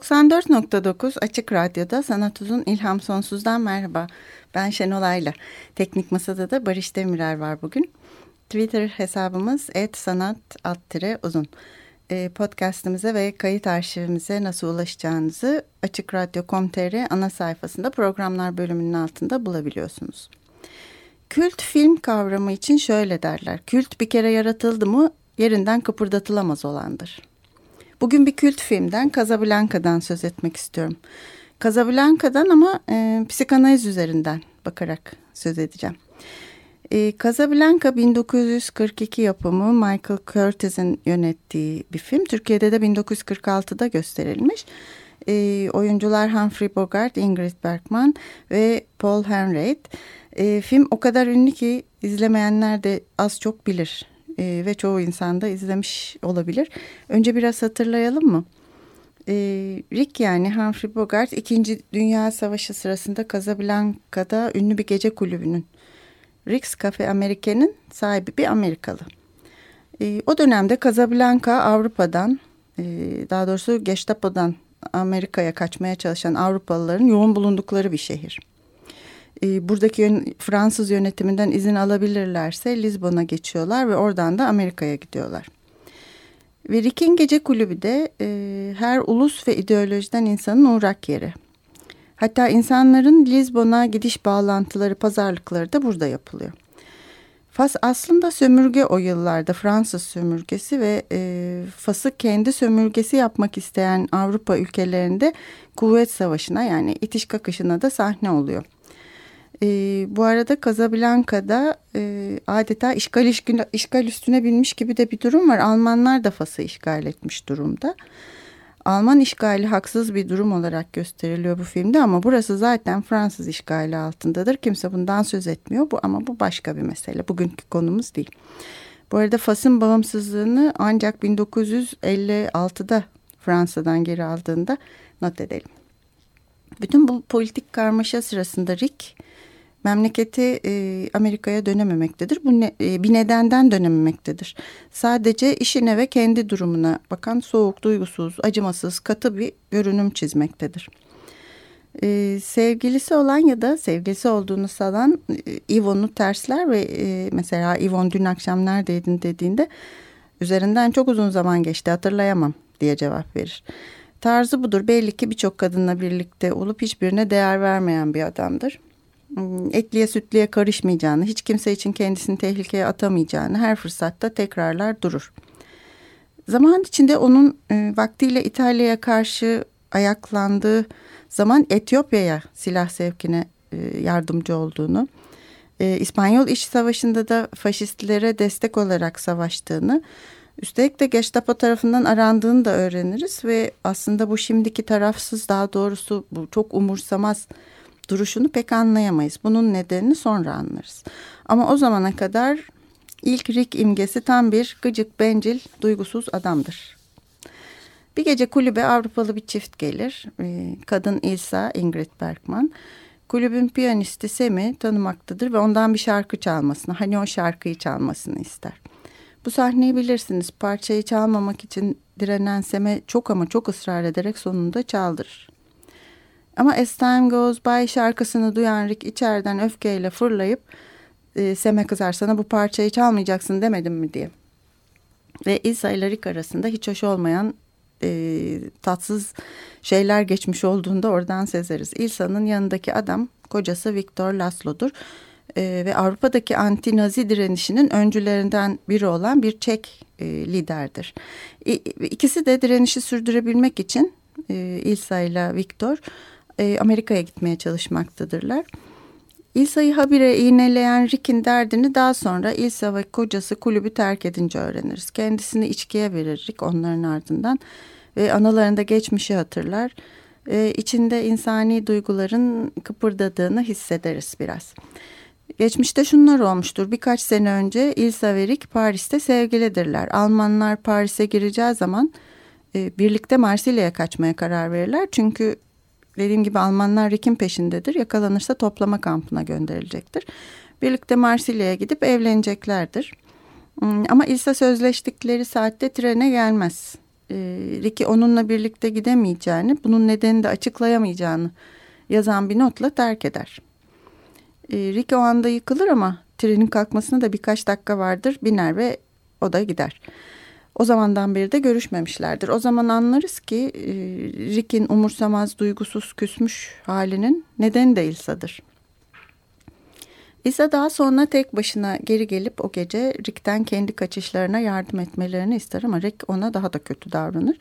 94.9 Açık Radyo'da Sanat Uzun İlham Sonsuz'dan merhaba. Ben Şenol Ayla. Teknik Masada da Barış Demirer var bugün. Twitter hesabımız etsanat uzun. E, podcastimize ve kayıt arşivimize nasıl ulaşacağınızı Açık Radyo.com.tr ana sayfasında programlar bölümünün altında bulabiliyorsunuz. Kült film kavramı için şöyle derler. Kült bir kere yaratıldı mı yerinden kıpırdatılamaz olandır. Bugün bir kült filmden Casablanca'dan söz etmek istiyorum. Casablanca'dan ama e, psikanaliz üzerinden bakarak söz edeceğim. E, Casablanca 1942 yapımı Michael Curtiz'in yönettiği bir film. Türkiye'de de 1946'da gösterilmiş. E, oyuncular Humphrey Bogart, Ingrid Bergman ve Paul Henreid. E, film o kadar ünlü ki izlemeyenler de az çok bilir e, ve çoğu insan da izlemiş olabilir. Önce biraz hatırlayalım mı? E, Rick yani Humphrey Bogart İkinci Dünya Savaşı sırasında Casablanca'da ünlü bir gece kulübünün Rick's Cafe Amerika'nın sahibi bir Amerikalı. E, o dönemde Casablanca Avrupa'dan e, daha doğrusu Gestapo'dan Amerika'ya kaçmaya çalışan Avrupalıların yoğun bulundukları bir şehir. E, buradaki yön, Fransız yönetiminden izin alabilirlerse Lizbon'a geçiyorlar ve oradan da Amerika'ya gidiyorlar. Ve Rick'in gece kulübü de e, her ulus ve ideolojiden insanın uğrak yeri. Hatta insanların Lizbon'a gidiş bağlantıları, pazarlıkları da burada yapılıyor. Fas aslında sömürge o yıllarda Fransız sömürgesi ve e, Fas'ı kendi sömürgesi yapmak isteyen Avrupa ülkelerinde kuvvet savaşına yani itiş kakışına da sahne oluyor. E, bu arada Casablanca'da e, adeta işgal, işgal, işgal üstüne binmiş gibi de bir durum var. Almanlar da Fas'ı işgal etmiş durumda. Alman işgali haksız bir durum olarak gösteriliyor bu filmde ama burası zaten Fransız işgali altındadır. Kimse bundan söz etmiyor bu ama bu başka bir mesele. Bugünkü konumuz değil. Bu arada Fas'ın bağımsızlığını ancak 1956'da Fransa'dan geri aldığında not edelim. Bütün bu politik karmaşa sırasında Rick memleketi e, Amerika'ya dönememektedir. Bu ne, e, bir nedenden dönememektedir. Sadece işine ve kendi durumuna bakan soğuk, duygusuz, acımasız, katı bir görünüm çizmektedir. E, sevgilisi olan ya da sevgilisi olduğunu sanan e, Yvonne'u tersler ve e, mesela Yvonne dün akşam neredeydin dediğinde üzerinden çok uzun zaman geçti hatırlayamam diye cevap verir. Tarzı budur. Belli ki birçok kadınla birlikte olup hiçbirine değer vermeyen bir adamdır. Etliye sütlüye karışmayacağını, hiç kimse için kendisini tehlikeye atamayacağını her fırsatta tekrarlar durur. Zaman içinde onun e, vaktiyle İtalya'ya karşı ayaklandığı zaman Etiyopya'ya silah sevkine e, yardımcı olduğunu, e, İspanyol İş Savaşı'nda da faşistlere destek olarak savaştığını, üstelik de Gestapo tarafından arandığını da öğreniriz ve aslında bu şimdiki tarafsız daha doğrusu bu çok umursamaz duruşunu pek anlayamayız. Bunun nedenini sonra anlarız. Ama o zamana kadar ilk Rick imgesi tam bir gıcık, bencil, duygusuz adamdır. Bir gece kulübe Avrupalı bir çift gelir. Ee, kadın İlsa, Ingrid Bergman. Kulübün piyanisti Sem'i tanımaktadır ve ondan bir şarkı çalmasını, hani o şarkıyı çalmasını ister. Bu sahneyi bilirsiniz. Parçayı çalmamak için direnen Sem'e çok ama çok ısrar ederek sonunda çaldırır. Ama As Time Goes By şarkısını duyan Rick içeriden öfkeyle fırlayıp e, Sem'e kızar sana bu parçayı çalmayacaksın demedim mi diye. Ve İsa ile Rick arasında hiç hoş olmayan e, tatsız şeyler geçmiş olduğunda oradan sezeriz. İlsa'nın yanındaki adam kocası Viktor Laszlo'dur. E, ve Avrupa'daki anti-Nazi direnişinin öncülerinden biri olan bir Çek e, liderdir. İ, ikisi de direnişi sürdürebilmek için e, İlsa ile Viktor e, Amerika'ya gitmeye çalışmaktadırlar. İlsa'yı habire iğneleyen Rick'in derdini daha sonra İlsa ve kocası kulübü terk edince öğreniriz. Kendisini içkiye verir Rick onların ardından ve analarında geçmişi hatırlar. Ee, içinde insani duyguların kıpırdadığını hissederiz biraz. Geçmişte şunlar olmuştur. Birkaç sene önce İlsa ve Rick Paris'te sevgilidirler. Almanlar Paris'e gireceği zaman e, birlikte Marsilya'ya kaçmaya karar verirler. Çünkü dediğim gibi Almanlar Rick'in peşindedir. Yakalanırsa toplama kampına gönderilecektir. Birlikte Marsilya'ya gidip evleneceklerdir. Hmm, ama İlsa sözleştikleri saatte trene gelmez. E, Rick'i onunla birlikte gidemeyeceğini, bunun nedenini de açıklayamayacağını yazan bir notla terk eder. E, Rick o anda yıkılır ama trenin kalkmasına da birkaç dakika vardır. Biner ve o da gider. O zamandan beri de görüşmemişlerdir. O zaman anlarız ki e, Rick'in umursamaz, duygusuz, küsmüş halinin nedeni de İlsa'dır. İsa daha sonra tek başına geri gelip o gece Rick'ten kendi kaçışlarına yardım etmelerini ister ama Rick ona daha da kötü davranır.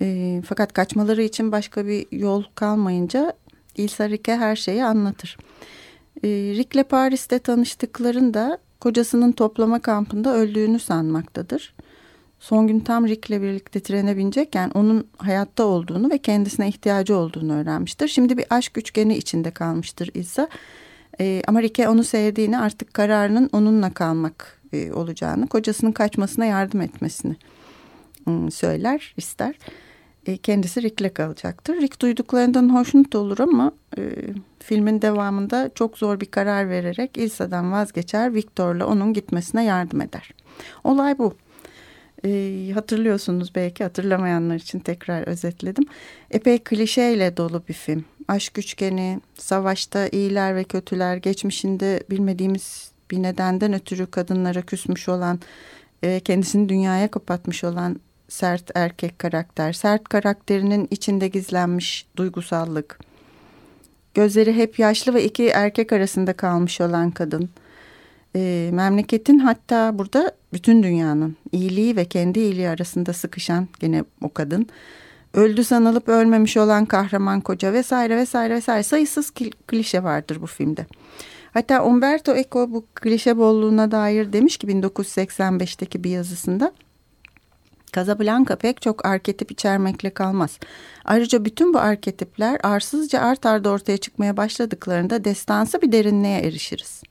E, fakat kaçmaları için başka bir yol kalmayınca İlsa Rick'e her şeyi anlatır. E, Rick'le Paris'te tanıştıklarında kocasının toplama kampında öldüğünü sanmaktadır. Son gün tam Rick'le birlikte trene binecekken onun hayatta olduğunu ve kendisine ihtiyacı olduğunu öğrenmiştir. Şimdi bir aşk üçgeni içinde kalmıştır İsa. E, ama Rick'e onu sevdiğini artık kararının onunla kalmak e, olacağını, kocasının kaçmasına yardım etmesini e, söyler, ister. E, kendisi Rick'le kalacaktır. Rick duyduklarından hoşnut olur ama e, filmin devamında çok zor bir karar vererek İlsa'dan vazgeçer. Victor'la onun gitmesine yardım eder. Olay bu. E, hatırlıyorsunuz belki hatırlamayanlar için tekrar özetledim. Epey klişeyle dolu bir film. Aşk üçgeni, savaşta iyiler ve kötüler, geçmişinde bilmediğimiz bir nedenden ötürü kadınlara küsmüş olan, e, kendisini dünyaya kapatmış olan sert erkek karakter, sert karakterinin içinde gizlenmiş duygusallık, gözleri hep yaşlı ve iki erkek arasında kalmış olan kadın, e, memleketin hatta burada bütün dünyanın iyiliği ve kendi iyiliği arasında sıkışan gene o kadın, öldü sanılıp ölmemiş olan kahraman koca vesaire vesaire vesaire sayısız klişe vardır bu filmde. Hatta Umberto Eco bu klişe bolluğuna dair demiş ki 1985'teki bir yazısında Casablanca pek çok arketip içermekle kalmaz. Ayrıca bütün bu arketipler arsızca art arda ortaya çıkmaya başladıklarında destansı bir derinliğe erişiriz.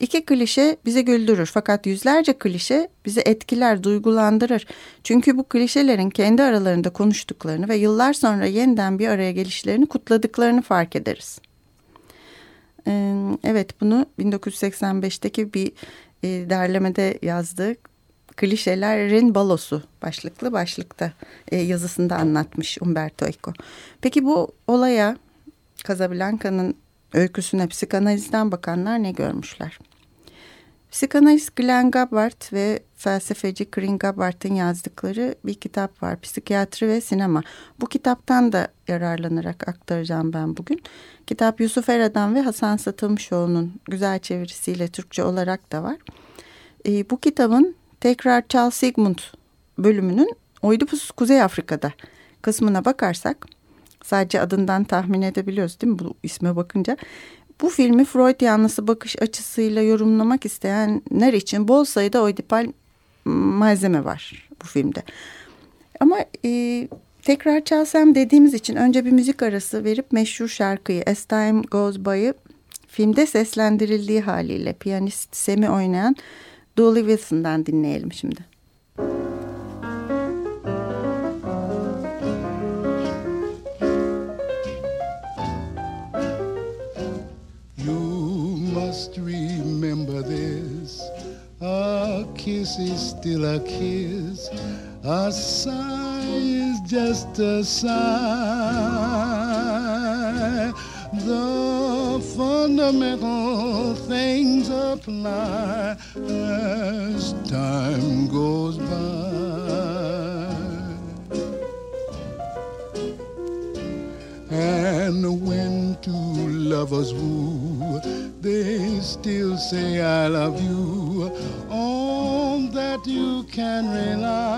İki klişe bizi güldürür fakat yüzlerce klişe bizi etkiler, duygulandırır. Çünkü bu klişelerin kendi aralarında konuştuklarını ve yıllar sonra yeniden bir araya gelişlerini kutladıklarını fark ederiz. Ee, evet bunu 1985'teki bir e, derlemede yazdık klişelerin balosu başlıklı başlıkta e, yazısında anlatmış Umberto Eco. Peki bu olaya Casablanca'nın öyküsüne psikanalizden bakanlar ne görmüşler? Psikanalist Glenn Gabbard ve felsefeci Corinne Gabbard'ın yazdıkları bir kitap var. Psikiyatri ve sinema. Bu kitaptan da yararlanarak aktaracağım ben bugün. Kitap Yusuf Eradan ve Hasan Satılmışoğlu'nun güzel çevirisiyle Türkçe olarak da var. E, bu kitabın tekrar Charles Sigmund bölümünün Oidipus Kuzey Afrika'da kısmına bakarsak sadece adından tahmin edebiliyoruz değil mi bu isme bakınca. Bu filmi Freud yanlısı bakış açısıyla yorumlamak isteyenler için bol sayıda oidipal malzeme var bu filmde. Ama e, tekrar çalsam dediğimiz için önce bir müzik arası verip meşhur şarkıyı As Time Goes By'ı filmde seslendirildiği haliyle piyanist Semi oynayan Dolly Wilson'dan dinleyelim şimdi. Must remember this. A kiss is still a kiss. A sigh is just a sigh. The fundamental things apply as time goes by. And when two lovers woo, still say I love you. On that you can rely.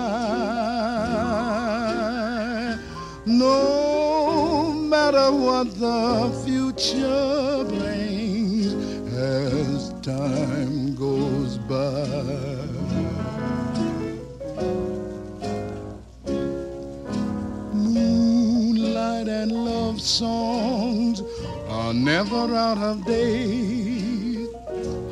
No matter what the future brings as time goes by. Moonlight and love songs are never out of date.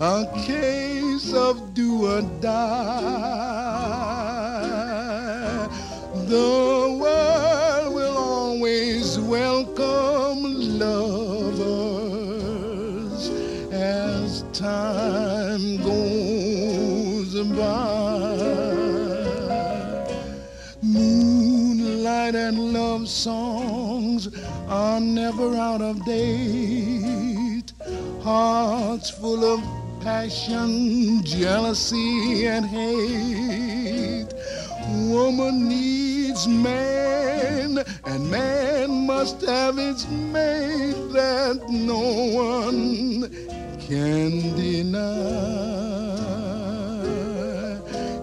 a case of do or die. The world will always welcome lovers as time goes by. Moonlight and love songs are never out of date. Hearts full of passion, jealousy, and hate. Woman needs man, and man must have its mate that no one can deny.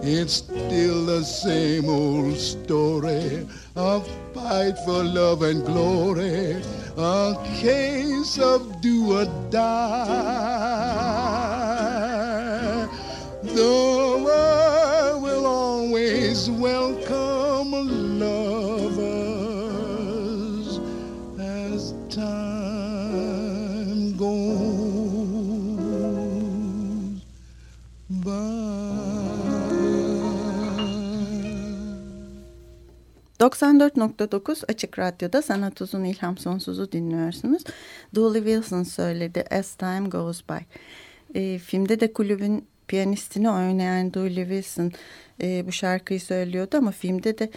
It's still the same old story of fight for love and glory, a case of do or die. 94.9 Açık Radyo'da Sanat Uzun İlham Sonsuz'u dinliyorsunuz. Dooley Wilson söyledi As Time Goes By. E, filmde de kulübün piyanistini oynayan Dooley Wilson e, bu şarkıyı söylüyordu ama filmde de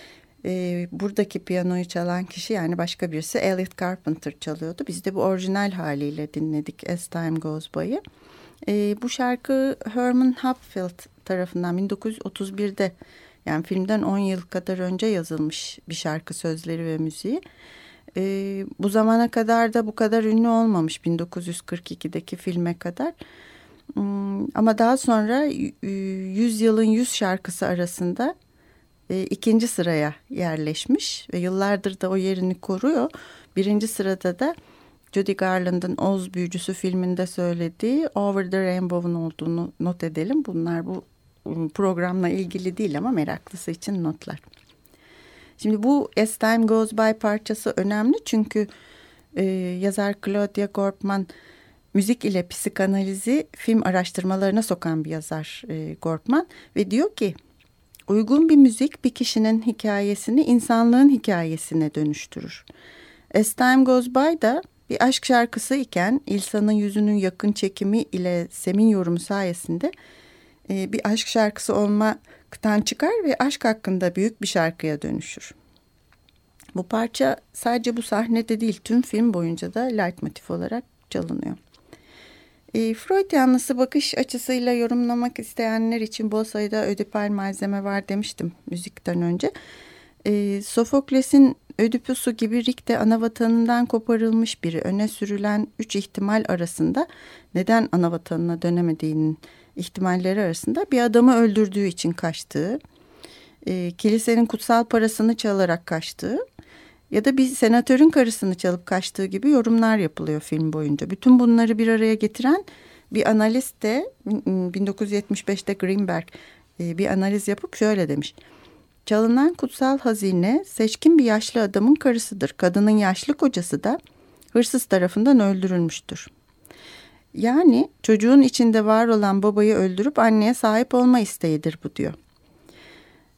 e, buradaki piyanoyu çalan kişi yani başka birisi Elliot Carpenter çalıyordu. Biz de bu orijinal haliyle dinledik As Time Goes By'ı. E, bu şarkı Herman Hupfield tarafından 1931'de yani filmden 10 yıl kadar önce yazılmış bir şarkı sözleri ve müziği. Ee, bu zamana kadar da bu kadar ünlü olmamış 1942'deki filme kadar. Hmm, ama daha sonra 100 yılın 100 şarkısı arasında e, ikinci sıraya yerleşmiş ve yıllardır da o yerini koruyor. Birinci sırada da Judy Garland'ın Oz Büyücüsü filminde söylediği Over the Rainbow'un olduğunu not edelim. Bunlar bu programla ilgili değil ama meraklısı için notlar. Şimdi bu As Time Goes By parçası önemli çünkü e, yazar Claudia Gorpman müzik ile psikanalizi film araştırmalarına sokan bir yazar e, Gorpman ve diyor ki uygun bir müzik bir kişinin hikayesini insanlığın hikayesine dönüştürür. As Time Goes By da bir aşk şarkısı iken İlsa'nın yüzünün yakın çekimi ile Sem'in yorumu sayesinde e, bir aşk şarkısı olmaktan çıkar ve aşk hakkında büyük bir şarkıya dönüşür. Bu parça sadece bu sahnede değil tüm film boyunca da leitmotif olarak çalınıyor. E, Freud yanlısı bakış açısıyla yorumlamak isteyenler için bol sayıda ödipal malzeme var demiştim müzikten önce. E, Sofokles'in Ödipus'u gibi Rick de ana vatanından koparılmış biri öne sürülen üç ihtimal arasında neden ana vatanına dönemediğinin ihtimalleri arasında bir adamı öldürdüğü için kaçtığı, e, kilisenin kutsal parasını çalarak kaçtığı ya da bir senatörün karısını çalıp kaçtığı gibi yorumlar yapılıyor film boyunca. Bütün bunları bir araya getiren bir analist de 1975'te Greenberg e, bir analiz yapıp şöyle demiş. Çalınan kutsal hazine seçkin bir yaşlı adamın karısıdır. Kadının yaşlı kocası da hırsız tarafından öldürülmüştür. Yani çocuğun içinde var olan babayı öldürüp anneye sahip olma isteğidir bu diyor.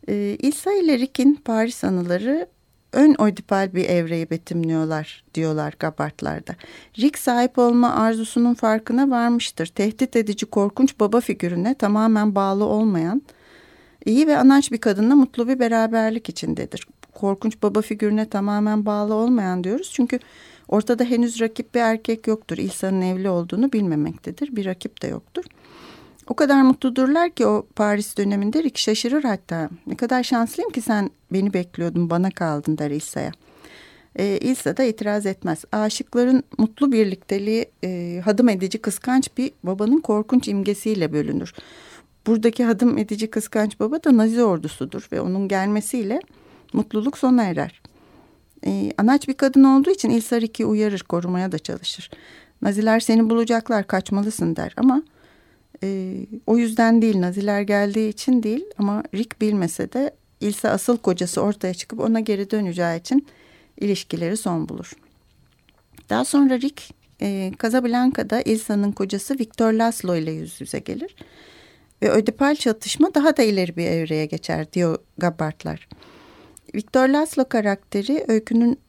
Ee, İsa ile Rick'in Paris anıları ön oedipal bir evreyi betimliyorlar diyorlar Gabartlarda. Rick sahip olma arzusunun farkına varmıştır. Tehdit edici korkunç baba figürüne tamamen bağlı olmayan iyi ve anaç bir kadınla mutlu bir beraberlik içindedir. Korkunç baba figürüne tamamen bağlı olmayan diyoruz çünkü ortada henüz rakip bir erkek yoktur. İsa'nın evli olduğunu bilmemektedir. Bir rakip de yoktur. O kadar mutludurlar ki o Paris döneminde Rick şaşırır hatta. Ne kadar şanslıyım ki sen beni bekliyordun bana kaldın der İsa'ya. E, İlsa da itiraz etmez. Aşıkların mutlu birlikteliği e, hadım edici kıskanç bir babanın korkunç imgesiyle bölünür. Buradaki hadım edici kıskanç baba da Nazi ordusudur ve onun gelmesiyle mutluluk sona erer. E, anaç bir kadın olduğu için İlsa Rick'i uyarır, korumaya da çalışır. Naziler seni bulacaklar, kaçmalısın der ama e, o yüzden değil, Naziler geldiği için değil ama Rick bilmese de İlsa asıl kocası ortaya çıkıp ona geri döneceği için ilişkileri son bulur. Daha sonra Rick e, Casablanca'da İlsa'nın kocası Victor Laszlo ile yüz yüze gelir. Ve ödipal çatışma daha da ileri bir evreye geçer diyor Gabbardlar. Victor Laszlo karakteri öykünün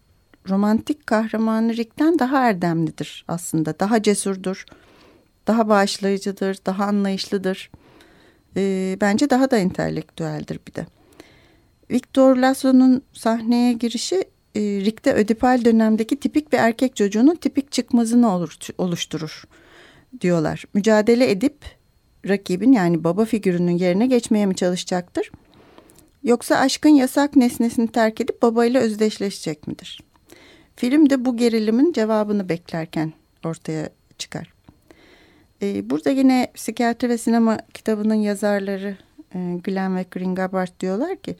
romantik kahramanı Rick'ten daha erdemlidir aslında. Daha cesurdur, daha bağışlayıcıdır, daha anlayışlıdır. E, bence daha da entelektüeldir bir de. Victor Laszlo'nun sahneye girişi e, Rick'te ödipal dönemdeki tipik bir erkek çocuğunun tipik çıkmazını oluşturur diyorlar. Mücadele edip rakibin yani baba figürünün yerine geçmeye mi çalışacaktır? Yoksa aşkın yasak nesnesini terk edip babayla özdeşleşecek midir? Film de bu gerilimin cevabını beklerken ortaya çıkar. Ee, burada yine psikiyatri ve sinema kitabının yazarları e, Glenn ve Gringabart diyorlar ki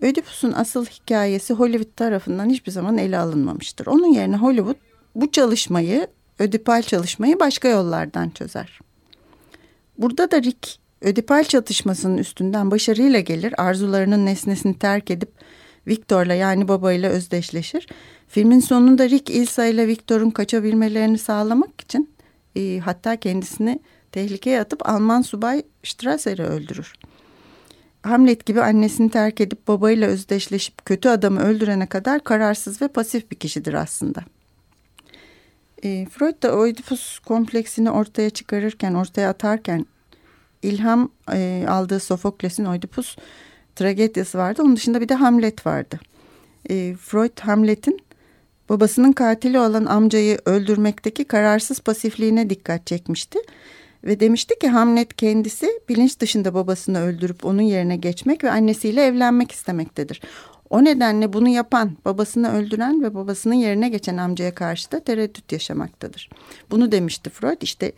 Ödipus'un asıl hikayesi Hollywood tarafından hiçbir zaman ele alınmamıştır. Onun yerine Hollywood bu çalışmayı, ödipal çalışmayı başka yollardan çözer. Burada da Rick ödipal çatışmasının üstünden başarıyla gelir. Arzularının nesnesini terk edip Victor'la yani babayla özdeşleşir. Filmin sonunda Rick Ilsa ile Victor'un kaçabilmelerini sağlamak için e, hatta kendisini tehlikeye atıp Alman subay Strasser'i öldürür. Hamlet gibi annesini terk edip babayla özdeşleşip kötü adamı öldürene kadar kararsız ve pasif bir kişidir aslında. E, Freud da Oedipus kompleksini ortaya çıkarırken, ortaya atarken ilham e, aldığı Sofokles'in Oedipus tragediyası vardı. Onun dışında bir de Hamlet vardı. E, Freud Hamlet'in babasının katili olan amcayı öldürmekteki kararsız pasifliğine dikkat çekmişti. Ve demişti ki Hamlet kendisi bilinç dışında babasını öldürüp onun yerine geçmek ve annesiyle evlenmek istemektedir. O nedenle bunu yapan, babasını öldüren ve babasının yerine geçen amcaya karşı da tereddüt yaşamaktadır. Bunu demişti Freud. İşte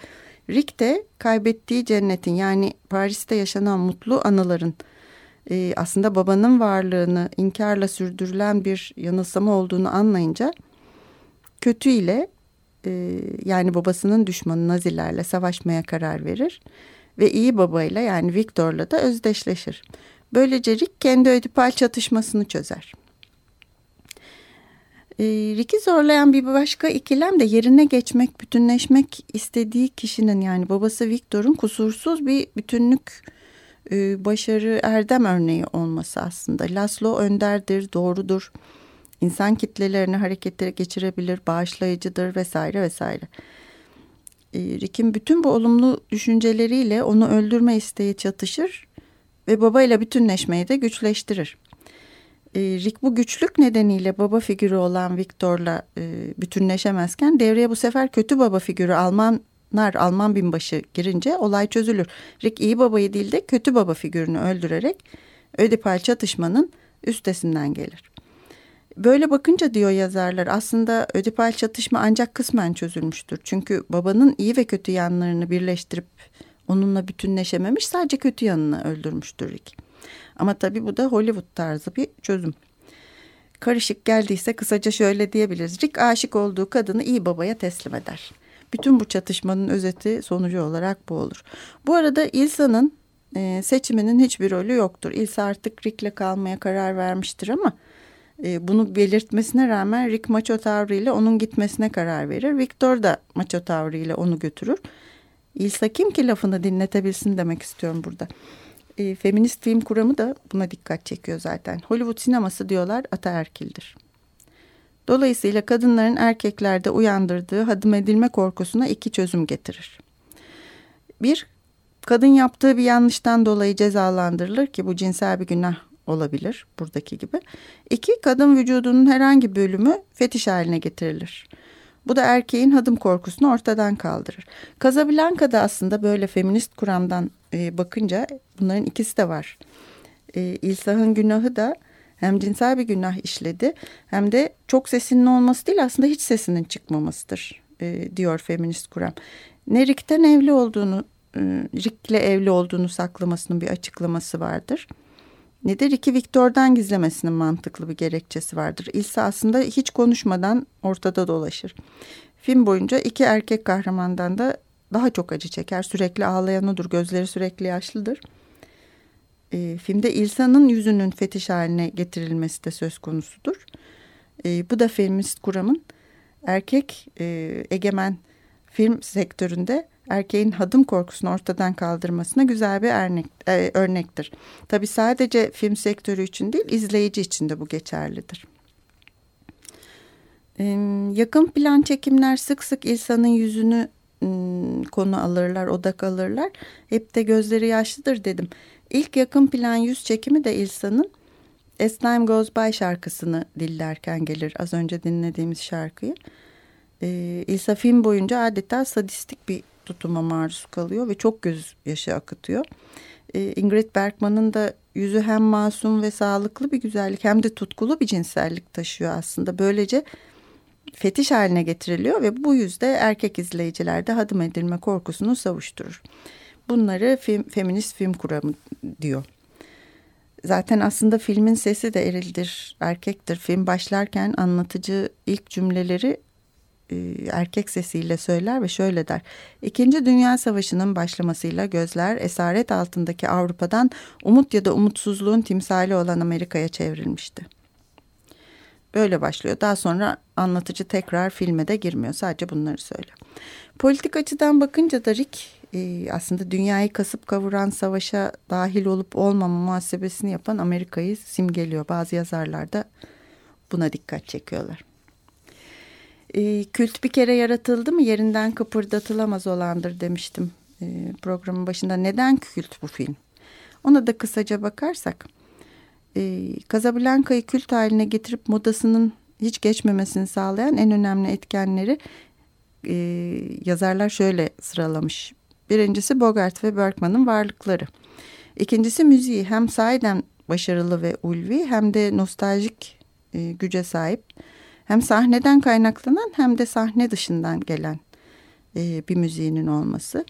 Rick de kaybettiği cennetin yani Paris'te yaşanan mutlu anıların e, aslında babanın varlığını inkarla sürdürülen bir yanılsama olduğunu anlayınca kötü ile e, yani babasının düşmanı Nazilerle savaşmaya karar verir ve iyi babayla yani Viktor'la da özdeşleşir. Böylece Rick kendi ödipal çatışmasını çözer. E, zorlayan bir başka ikilem de yerine geçmek, bütünleşmek istediği kişinin yani babası Viktor'un kusursuz bir bütünlük, e, başarı, erdem örneği olması aslında. Laszlo önderdir, doğrudur insan kitlelerini hareketlere geçirebilir, bağışlayıcıdır vesaire vesaire. E, Rick'in bütün bu olumlu düşünceleriyle onu öldürme isteği çatışır ve babayla bütünleşmeyi de güçleştirir. E, Rick bu güçlük nedeniyle baba figürü olan Victor'la e, bütünleşemezken devreye bu sefer kötü baba figürü Almanlar, Alman binbaşı girince olay çözülür. Rick iyi babayı değil de kötü baba figürünü öldürerek Ödipal çatışmanın üstesinden gelir. Böyle bakınca diyor yazarlar aslında ödipal çatışma ancak kısmen çözülmüştür. Çünkü babanın iyi ve kötü yanlarını birleştirip onunla bütünleşememiş sadece kötü yanını öldürmüştür Rick. Ama tabii bu da Hollywood tarzı bir çözüm. Karışık geldiyse kısaca şöyle diyebiliriz. Rick aşık olduğu kadını iyi babaya teslim eder. Bütün bu çatışmanın özeti sonucu olarak bu olur. Bu arada İlsa'nın e, seçiminin hiçbir rolü yoktur. İlsa artık Rick'le kalmaya karar vermiştir ama e, bunu belirtmesine rağmen Rick maço tavrıyla onun gitmesine karar verir. Victor da maço tavrıyla onu götürür. İlsa kim ki lafını dinletebilsin demek istiyorum burada. E, feminist film kuramı da buna dikkat çekiyor zaten. Hollywood sineması diyorlar ataerkildir. Dolayısıyla kadınların erkeklerde uyandırdığı hadım edilme korkusuna iki çözüm getirir. Bir, kadın yaptığı bir yanlıştan dolayı cezalandırılır ki bu cinsel bir günah olabilir buradaki gibi. İki, kadın vücudunun herhangi bölümü fetiş haline getirilir. Bu da erkeğin hadım korkusunu ortadan kaldırır. Casablanca'da aslında böyle feminist kuramdan e, bakınca bunların ikisi de var. E, İlsah'ın günahı da hem cinsel bir günah işledi hem de çok sesinin olması değil aslında hiç sesinin çıkmamasıdır e, diyor feminist kuram. Ne Rick'ten evli olduğunu, e, Rick'le evli olduğunu saklamasının bir açıklaması vardır. Ne de Rick'i Victor'dan gizlemesinin mantıklı bir gerekçesi vardır. İlsa aslında hiç konuşmadan ortada dolaşır. Film boyunca iki erkek kahramandan da daha çok acı çeker. Sürekli ağlayan odur. Gözleri sürekli yaşlıdır. E, filmde İlsa'nın yüzünün fetiş haline getirilmesi de söz konusudur. E, bu da feminist kuramın erkek e, egemen film sektöründe erkeğin hadım korkusunu ortadan kaldırmasına güzel bir örnek, e, örnektir. Tabi sadece film sektörü için değil izleyici için de bu geçerlidir. E, yakın plan çekimler sık sık İlsa'nın yüzünü konu alırlar, odak alırlar. Hep de gözleri yaşlıdır dedim. İlk yakın plan yüz çekimi de İlsa'nın As Time Goes By şarkısını dillerken gelir. Az önce dinlediğimiz şarkıyı. Ee, İlsa film boyunca adeta sadistik bir tutuma maruz kalıyor ve çok göz yaşı akıtıyor. Ee, Ingrid Bergman'ın da yüzü hem masum ve sağlıklı bir güzellik hem de tutkulu bir cinsellik taşıyor aslında. Böylece fetiş haline getiriliyor ve bu yüzde erkek izleyicilerde hadım edilme korkusunu savuşturur. Bunları film, feminist film kuramı diyor. Zaten aslında filmin sesi de erildir, erkektir. Film başlarken anlatıcı ilk cümleleri e, erkek sesiyle söyler ve şöyle der. İkinci Dünya Savaşı'nın başlamasıyla gözler esaret altındaki Avrupa'dan umut ya da umutsuzluğun timsali olan Amerika'ya çevrilmişti. Böyle başlıyor. Daha sonra anlatıcı tekrar filme de girmiyor. Sadece bunları söylüyor. Politik açıdan bakınca da Rick e, aslında dünyayı kasıp kavuran savaşa dahil olup olmama muhasebesini yapan Amerika'yı simgeliyor. Bazı yazarlar da buna dikkat çekiyorlar. E, kült bir kere yaratıldı mı yerinden kıpırdatılamaz olandır demiştim e, programın başında. Neden kült bu film? Ona da kısaca bakarsak e, Casablanca'yı kült haline getirip modasının hiç geçmemesini sağlayan en önemli etkenleri e, yazarlar şöyle sıralamış. Birincisi Bogart ve Bergman'ın varlıkları. İkincisi müziği hem sahiden başarılı ve ulvi hem de nostaljik e, güce sahip. Hem sahneden kaynaklanan hem de sahne dışından gelen e, bir müziğinin olması.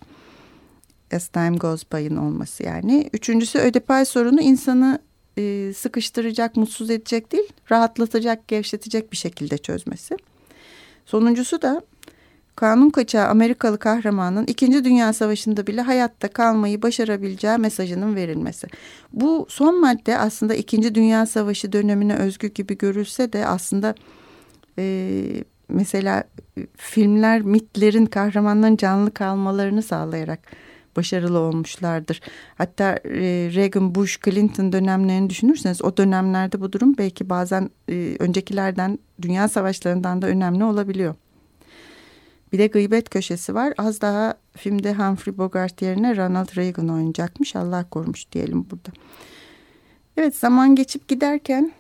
As Time Goes By'ın olması yani. Üçüncüsü ödepay sorunu insanı e, sıkıştıracak, mutsuz edecek değil, rahatlatacak, gevşetecek bir şekilde çözmesi. Sonuncusu da kanun kaçağı Amerikalı kahramanın İkinci Dünya Savaşı'nda bile hayatta kalmayı başarabileceği mesajının verilmesi. Bu son madde aslında İkinci Dünya Savaşı dönemine özgü gibi görülse de aslında e, mesela filmler mitlerin kahramanların canlı kalmalarını sağlayarak başarılı olmuşlardır. Hatta e, Reagan, Bush, Clinton dönemlerini düşünürseniz o dönemlerde bu durum belki bazen e, öncekilerden dünya savaşlarından da önemli olabiliyor. Bir de gıybet köşesi var. Az daha filmde Humphrey Bogart yerine Ronald Reagan oynayacakmış. Allah korumuş diyelim burada. Evet zaman geçip giderken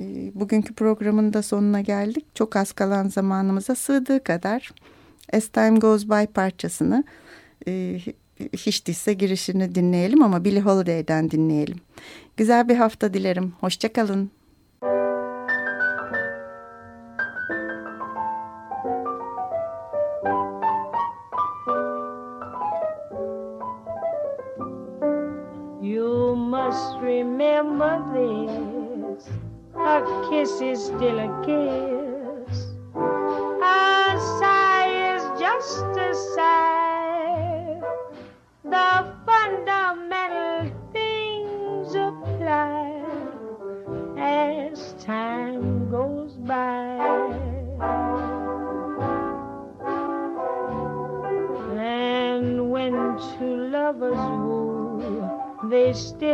e, bugünkü programın da sonuna geldik. Çok az kalan zamanımıza sığdığı kadar As Time Goes By parçasını hiç değilse girişini dinleyelim ama Billie Holiday'den dinleyelim. Güzel bir hafta dilerim. Hoşçakalın. You must remember this. A kiss is still a kiss. A sigh is just a sigh. They still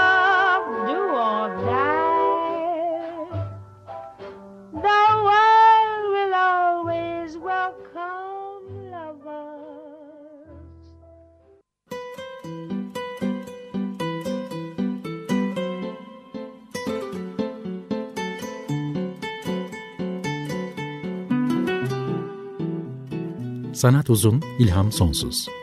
Sanat uzun, ilham sonsuz.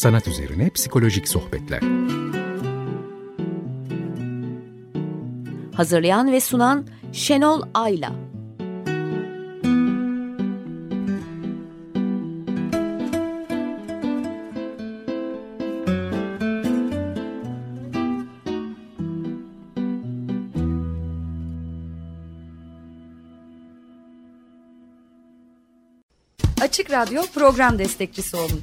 Sanat üzerine psikolojik sohbetler. Hazırlayan ve sunan Şenol Ayla. Açık Radyo program destekçisi olun.